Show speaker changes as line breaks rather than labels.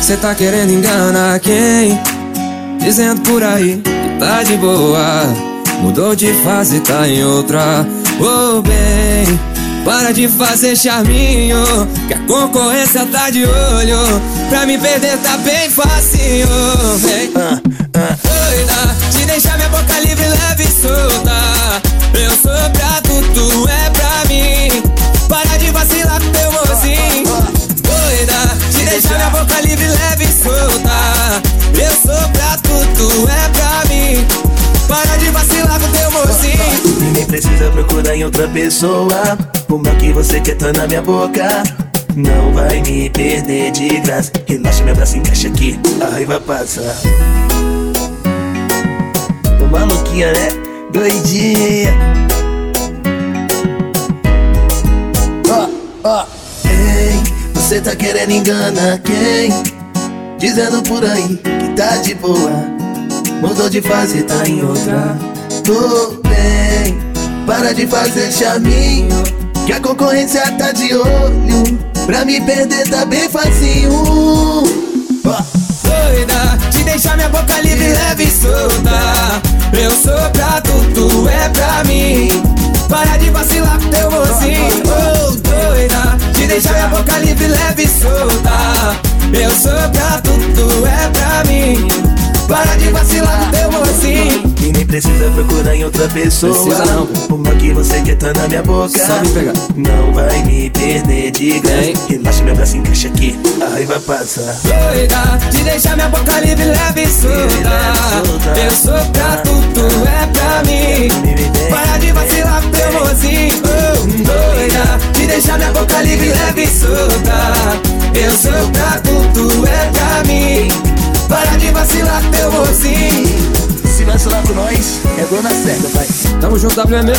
Você tá querendo enganar quem? Dizendo por aí que tá de boa. Mudou de fase, tá em outra. Oh, bem, para de fazer charminho. Que a concorrência tá de olho. Pra me perder tá bem facinho. Vem.
Ah, precisa procurar em outra pessoa. Uma que você quer tá na minha boca. Não vai me perder de graça. Relaxa, meu braço encaixa aqui, a raiva passa. Ô maluquinha, né? Doidinha. Ó, ó. Ei, você tá querendo enganar quem? Dizendo por aí que tá de boa. Mudou de fase, tá em outra. Tô bem, para de fazer charminho. Que a concorrência tá de olho. Pra me perder tá bem facinho.
Doida, te deixar minha boca livre, leve e solta. Eu sou pra tu, tu é pra mim. Para de vacilar com teu mozinho. Oh, doida, te deixar minha boca livre, leve e solta. Eu sou pra tu, tu é pra mim. Para de vacilar com teu mozinho.
E nem precisa procurar em outra pessoa.
Precisa não.
Uma que você quer tá na minha boca.
Só me pegar.
Não vai me perder de graça. Relaxa, meu braço encaixa aqui, a raiva passa.
Doida, te deixar minha boca livre, leve e solta. Eu sou pra tu, tu é pra mim. Para de vacilar com teu mozinho. Oh, doida, te deixar minha boca livre, leve e solta. Eu sou pra tu, tu é pra mim. Para de vacilar teu mozinho.
Nós, é dona certa, pai.
Tamo junto, WM.